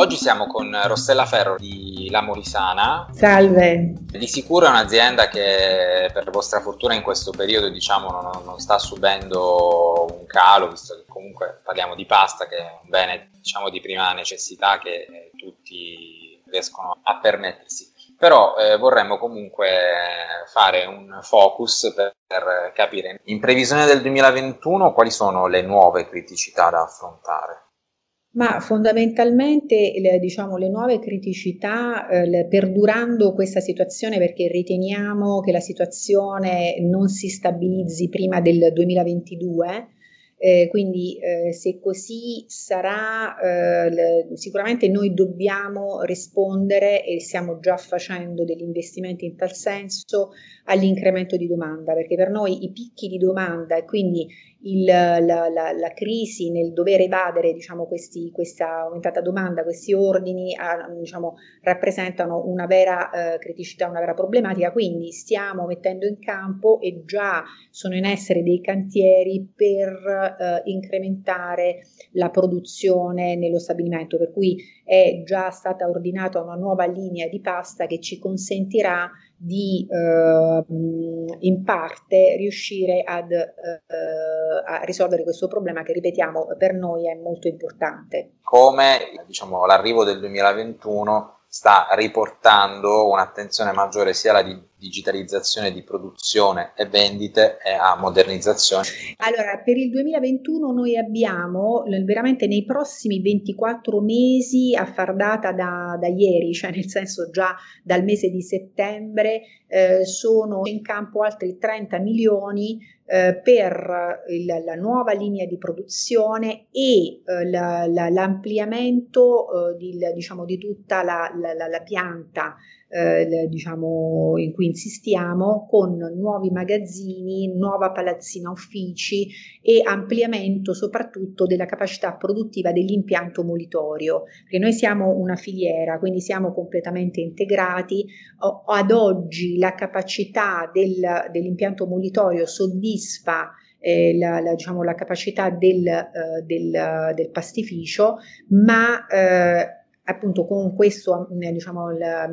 Oggi siamo con Rossella Ferro di La Molisana. Salve. Di sicuro è un'azienda che per vostra fortuna in questo periodo diciamo, non, non, sta subendo un calo, visto che comunque parliamo di pasta che è un bene diciamo, di prima necessità che tutti riescono a permettersi. Però eh, vorremmo comunque fare un focus per, per capire in previsione del 2021 quali sono le nuove criticità da affrontare. Ma fondamentalmente le, diciamo, le nuove criticità, eh, perdurando questa situazione perché riteniamo che la situazione non si stabilizzi prima del 2022, eh, quindi eh, se così sarà, eh, le, sicuramente noi dobbiamo rispondere e stiamo già facendo degli investimenti in tal senso all'incremento di domanda, perché per noi i picchi di domanda e quindi il, la, la, la, crisi nel dover evadere diciamo, questi, questa aumentata domanda, questi ordini a, diciamo, rappresentano una vera eh, criticità, una vera problematica, quindi stiamo mettendo in campo e già sono in essere dei cantieri per eh, incrementare la produzione nello stabilimento, per cui è già stata ordinata una nuova linea di pasta che ci consentirà di eh, in parte riuscire ad, eh, a risolvere questo problema che ripetiamo per noi è molto importante. Come diciamo, l'arrivo del 2021 sta riportando un'attenzione maggiore sia alla digitalizzazione di produzione e vendite e a modernizzazione? Allora, per il 2021 noi abbiamo veramente nei prossimi 24 mesi, a far data da, da ieri, cioè nel senso già dal mese di settembre, eh, sono in campo altri 30 milioni eh, per il, la nuova linea di produzione e eh, la, la, l'ampliamento eh, di, diciamo, di tutta la, la pianta eh, diciamo, in cui insistiamo con nuovi magazzini, nuova palazzina uffici e ampliamento soprattutto della capacità produttiva dell'impianto molitorio, perché noi siamo una filiera, quindi siamo completamente integrati. O, ad oggi la capacità del, dell'impianto molitorio soddisfa eh, la, la, diciamo, la, capacità del, uh, del, del pastificio, ma eh, appunto con questo diciamo,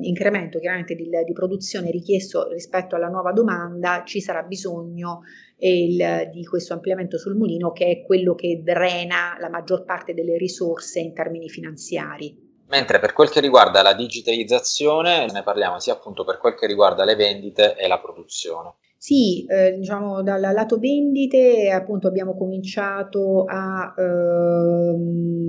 incremento chiaramente di, di, produzione richiesto rispetto alla nuova domanda ci sarà bisogno il, di questo ampliamento sul mulino che è quello che drena la maggior parte delle risorse in termini finanziari. Mentre per quel che riguarda la digitalizzazione ne parliamo sia appunto per quel che riguarda le vendite e la produzione. Sì, eh, diciamo dal lato vendite appunto abbiamo cominciato a ehm,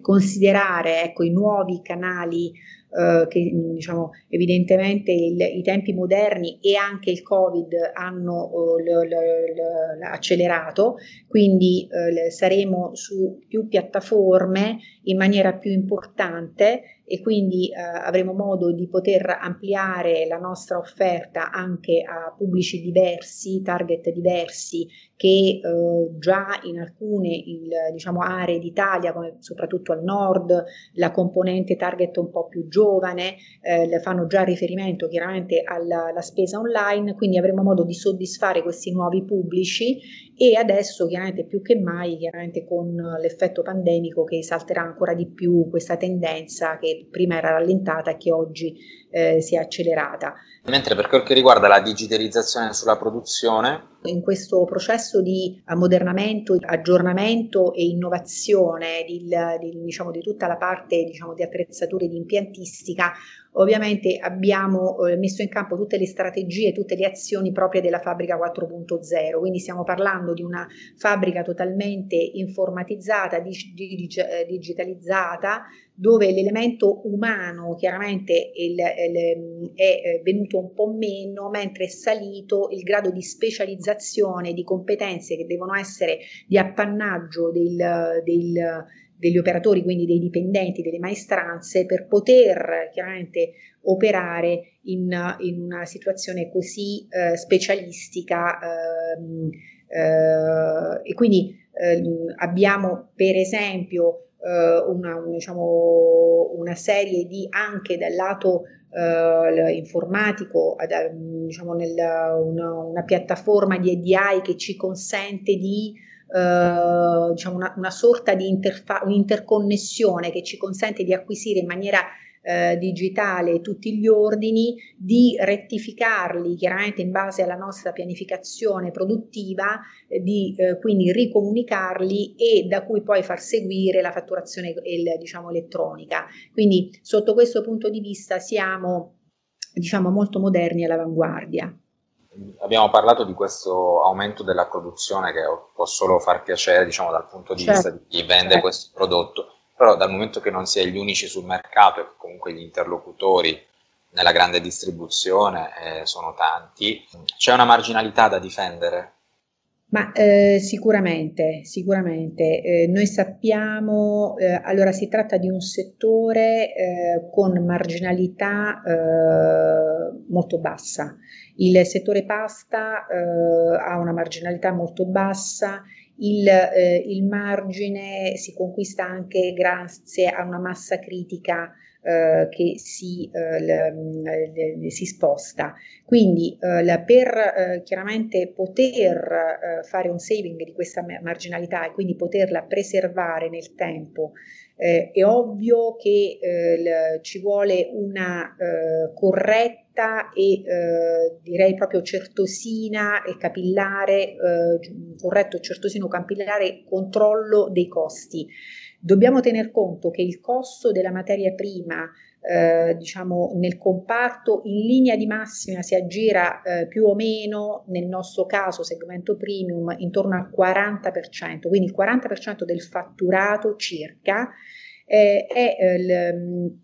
considerare ecco, i nuovi canali eh, che diciamo, evidentemente il, i tempi moderni e anche il Covid hanno uh, l, l, l, accelerato, quindi uh, saremo su più piattaforme in maniera più importante e quindi uh, avremo modo di poter ampliare la nostra offerta anche a pubblici diversi, target diversi che uh, già in alcune il, diciamo, aree d'Italia, come soprattutto al nord, la componente target un po' più giovane, eh, fanno già riferimento chiaramente alla, alla spesa online, quindi avremo modo di soddisfare questi nuovi pubblici e adesso chiaramente più che mai, chiaramente con l'effetto pandemico che salterà ancora di più questa tendenza che prima era rallentata e che oggi eh, si è accelerata. Mentre per quel che riguarda la digitalizzazione sulla produzione, in questo processo di ammodernamento, aggiornamento e innovazione di, di, diciamo, di tutta la parte diciamo, di attrezzature di impiantistica, ovviamente abbiamo eh, messo in campo tutte le strategie, tutte le azioni proprie della fabbrica 4.0, quindi stiamo parlando di una fabbrica totalmente informatizzata, dig, dig, eh, digitalizzata, dove l'elemento umano chiaramente il, il, è eh, venuto un po' meno, mentre è salito il grado di specializzazione, di competenze che devono essere di appannaggio del, del degli operatori, quindi dei dipendenti, delle maestranze, per poter chiaramente operare in, in una situazione così eh, specialistica ehm, eh, e quindi ehm, abbiamo per esempio eh, una, diciamo, una serie di anche dal lato Uh, informatico, diciamo nel, una, una, piattaforma di ADI che ci consente di uh, diciamo una, una, sorta di interfa- un'interconnessione che ci consente di acquisire in maniera eh, digitale tutti gli ordini, di rettificarli chiaramente in base alla nostra pianificazione produttiva, eh, di eh, quindi ricomunicarli e da cui poi far seguire la fatturazione il, diciamo, elettronica. Quindi sotto questo punto di vista siamo diciamo molto moderni e all'avanguardia. Abbiamo parlato di questo aumento della produzione che può solo far piacere diciamo, dal punto di certo, vista di chi vende certo. questo prodotto però dal momento che non si è gli unici sul mercato e comunque gli interlocutori nella grande distribuzione eh, sono tanti, c'è una marginalità da difendere? Ma eh, sicuramente, sicuramente. Eh, noi sappiamo, eh, allora si tratta di un settore eh, con marginalità eh, molto bassa. Il settore pasta ha una marginalità molto bassa, il, eh, il, margine si conquista anche grazie a una massa critica eh, che si, eh, le, le, si, sposta. Quindi eh, per eh, chiaramente poter eh, fare un saving di questa marginalità e quindi poterla preservare nel tempo eh, è ovvio che eh, ci vuole una eh, corretta e eh, direi proprio certosina e capillare, eh, corretto certosino capillare controllo dei costi. Dobbiamo tener conto che il costo della materia prima eh, diciamo nel comparto in linea di massima si aggira eh, più o meno nel nostro caso segmento premium intorno al 40%, quindi il 40% del fatturato circa eh, è il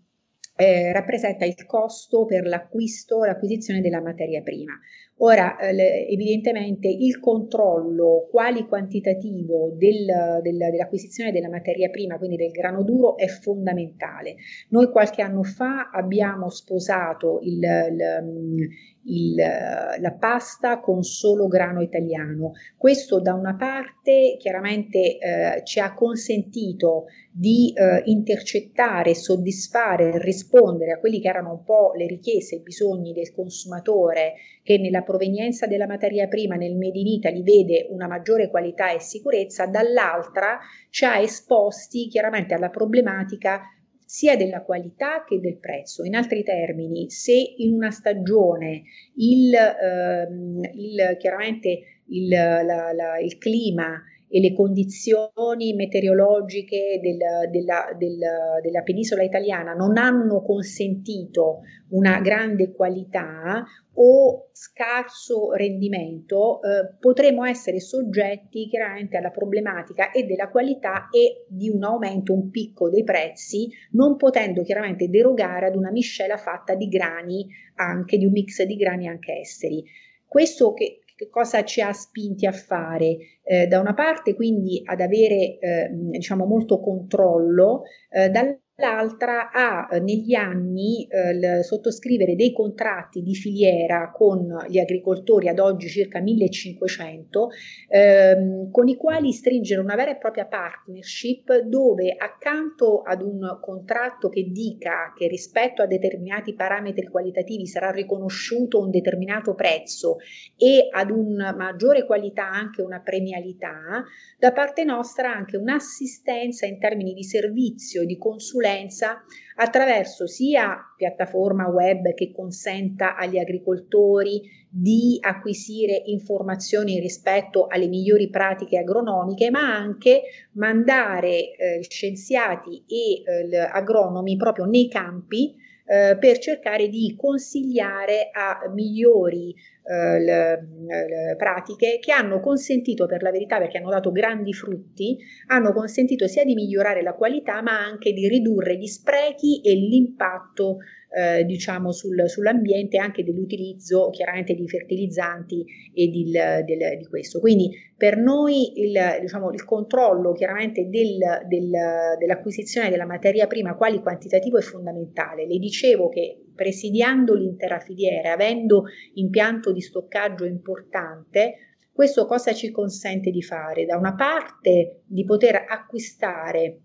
eh, rappresenta il costo per l'acquisto, l'acquisizione della materia prima. Ora, eh, evidentemente il controllo quali quantitativo del, del, dell'acquisizione della materia prima, quindi del grano duro, è fondamentale. Noi qualche anno fa abbiamo sposato il, il, il, la pasta con solo grano italiano. Questo da una parte chiaramente eh, ci ha consentito di eh, intercettare, soddisfare, rispondere a quelli che erano un po' le richieste, i bisogni del consumatore che nella provenienza della materia prima nel Made in Italy vede una maggiore qualità e sicurezza, dall'altra ci ha esposti chiaramente alla problematica sia della qualità che del prezzo. In altri termini, se in una stagione il, ehm, il chiaramente il, la, la, il clima e le condizioni meteorologiche del, della, del, della, penisola italiana non hanno consentito una grande qualità o scarso rendimento, eh, potremo essere soggetti chiaramente alla problematica e della qualità e di un aumento, un picco dei prezzi, non potendo chiaramente derogare ad una miscela fatta di grani, anche di un mix di grani anche esteri. Questo che, che cosa ci ha spinti a fare? Eh, da una parte quindi ad avere eh, diciamo molto controllo, eh, dall'altra l'altra a eh, negli anni eh, sottoscrivere dei contratti di filiera con gli agricoltori, ad oggi circa 1500, ehm, con i quali stringere una vera e propria partnership dove accanto ad un contratto che dica che rispetto a determinati parametri qualitativi sarà riconosciuto un determinato prezzo e ad una maggiore qualità anche una premialità, da parte nostra anche un'assistenza in termini di servizio, di consulenza consulenza attraverso sia piattaforma web che consenta agli agricoltori di acquisire informazioni rispetto alle migliori pratiche agronomiche, ma anche mandare eh, scienziati e eh, agronomi proprio nei campi eh, per cercare di consigliare a migliori eh, le, le pratiche che hanno consentito, per la verità, perché hanno dato grandi frutti, hanno consentito sia di migliorare la qualità, ma anche di ridurre gli sprechi e l'impatto eh, diciamo sul, sull'ambiente anche dell'utilizzo chiaramente di fertilizzanti e di, del, di questo. Quindi per noi il, diciamo, il controllo chiaramente del, del, dell'acquisizione della materia prima quali quantitativo è fondamentale. Le dicevo che presidiando l'intera filiera, avendo impianto di stoccaggio importante, questo cosa ci consente di fare? Da una parte di poter acquistare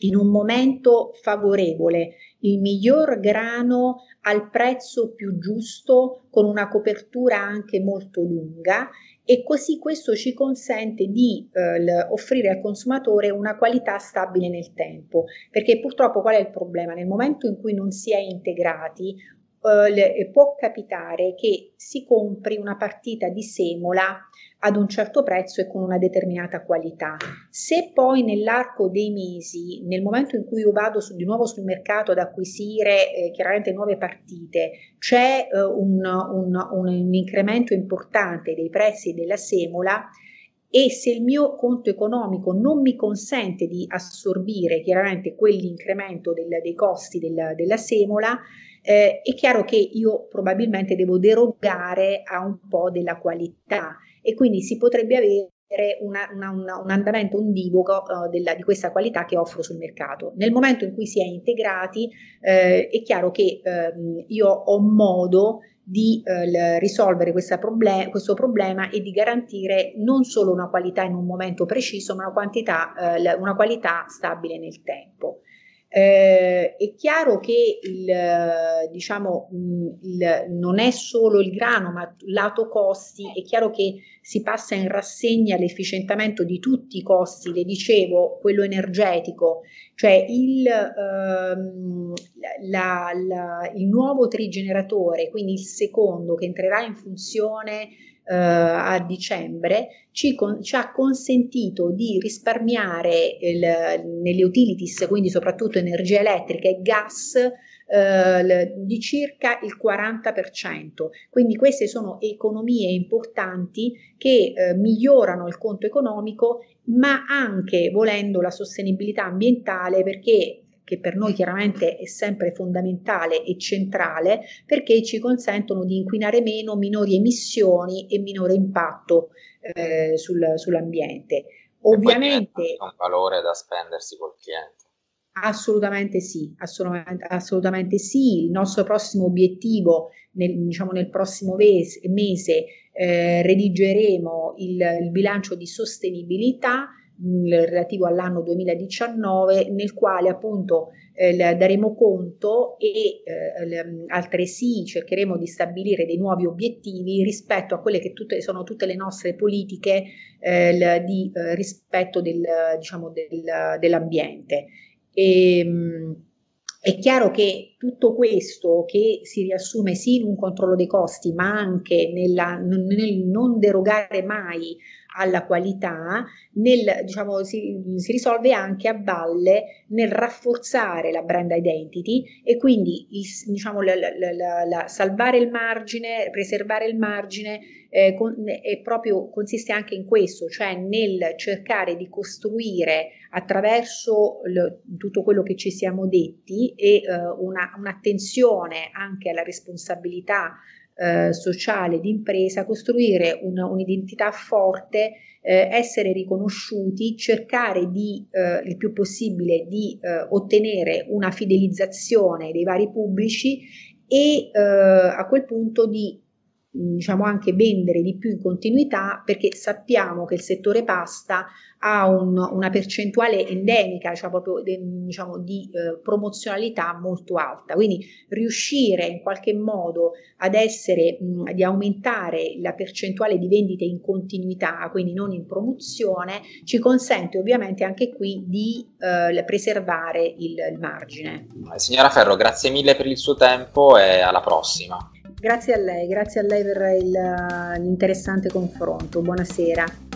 in un momento favorevole, il miglior grano al prezzo più giusto con una copertura anche molto lunga e così questo ci consente di eh, offrire al consumatore una qualità stabile nel tempo, perché purtroppo qual è il problema? Nel momento in cui non si è integrati può capitare che si compri una partita di semola ad un certo prezzo e con una determinata qualità. Se poi nell'arco dei mesi, nel momento in cui io vado su, di nuovo sul mercato ad acquisire eh, chiaramente nuove partite, c'è eh, un, un, un, un incremento importante dei prezzi della semola, e se il mio conto economico non mi consente di assorbire chiaramente quell'incremento del, dei costi del, della semola, eh, è chiaro che io probabilmente devo derogare a un po' della qualità e quindi si potrebbe avere una, una, una, un andamento ondivoco uh, di questa qualità che offro sul mercato. Nel momento in cui si è integrati, eh, è chiaro che eh, io ho modo di eh, risolvere problem- questo problema e di garantire non solo una qualità in un momento preciso, ma una, quantità, eh, una qualità stabile nel tempo. Eh, è chiaro che il, diciamo, il, non è solo il grano, ma lato costi, è chiaro che si passa in rassegna l'efficientamento di tutti i costi, le dicevo, quello energetico, cioè il, ehm, la, la, il nuovo trigeneratore, quindi il secondo che entrerà in funzione eh, a dicembre ci, con, ci, ha consentito di risparmiare il, nelle utilities, quindi soprattutto energia elettrica e gas, eh, di circa il 40%. Quindi queste sono economie importanti che eh, migliorano il conto economico, ma anche volendo la sostenibilità ambientale perché che per noi chiaramente è sempre fondamentale e centrale perché ci consentono di inquinare meno, minori emissioni e minore impatto eh, sul, sull'ambiente. Ovviamente è un valore da spendersi col cliente. Assolutamente sì, assolutamente, assolutamente sì. Il nostro prossimo obiettivo, nel, diciamo nel prossimo mese, mese eh, redigeremo il, il bilancio di sostenibilità relativo all'anno 2019 nel quale appunto eh, daremo conto e eh, altresì cercheremo di stabilire dei nuovi obiettivi rispetto a quelle che tutte, sono tutte le nostre politiche eh, di eh, rispetto del, diciamo, del, dell'ambiente. E, è chiaro che tutto questo che si riassume sì in un controllo dei costi, ma anche nella, nel non derogare mai alla qualità, nel, diciamo, si, si, risolve anche a valle nel rafforzare la brand identity e quindi il, diciamo, la, la, la, salvare il margine, preservare il margine eh, con, proprio, consiste anche in questo, cioè nel cercare di costruire attraverso lo, tutto quello che ci siamo detti e eh, una, un'attenzione anche alla responsabilità eh, sociale d'impresa, costruire un, un'identità forte, eh, essere riconosciuti, cercare di eh, il più possibile di eh, ottenere una fidelizzazione dei vari pubblici e eh, a quel punto di diciamo anche vendere di più in continuità perché sappiamo che il settore pasta ha un, una percentuale endemica, cioè proprio de, diciamo, di eh, promozionalità molto alta. Quindi riuscire in qualche modo ad essere, mh, di aumentare la percentuale di vendite in continuità, quindi non in promozione, ci consente ovviamente anche qui di eh, preservare il, il margine. Signora Ferro, grazie mille per il suo tempo e alla prossima. Grazie a lei, grazie a lei per l'interessante confronto. Buonasera.